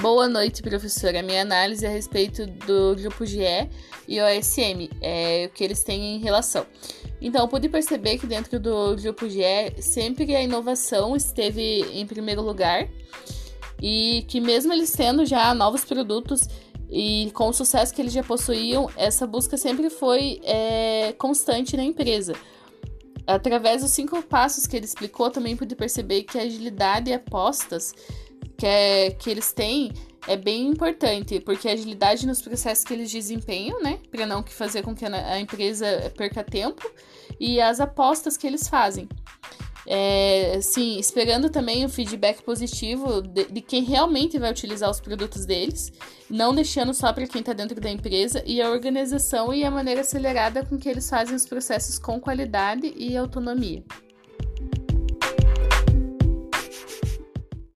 Boa noite, professora. Minha análise é a respeito do grupo GE e OSM, é, o que eles têm em relação. Então, pude perceber que dentro do grupo GE sempre a inovação esteve em primeiro lugar e que mesmo eles tendo já novos produtos e com o sucesso que eles já possuíam, essa busca sempre foi é, constante na empresa. Através dos cinco passos que ele explicou, também pude perceber que a agilidade e apostas que, é, que eles têm é bem importante, porque a agilidade nos processos que eles desempenham, né, para não fazer com que a empresa perca tempo, e as apostas que eles fazem. É, sim, esperando também o feedback positivo de, de, quem realmente vai utilizar os produtos deles, não deixando só para quem está dentro da empresa, e a organização e a maneira acelerada com que eles fazem os processos com qualidade e autonomia.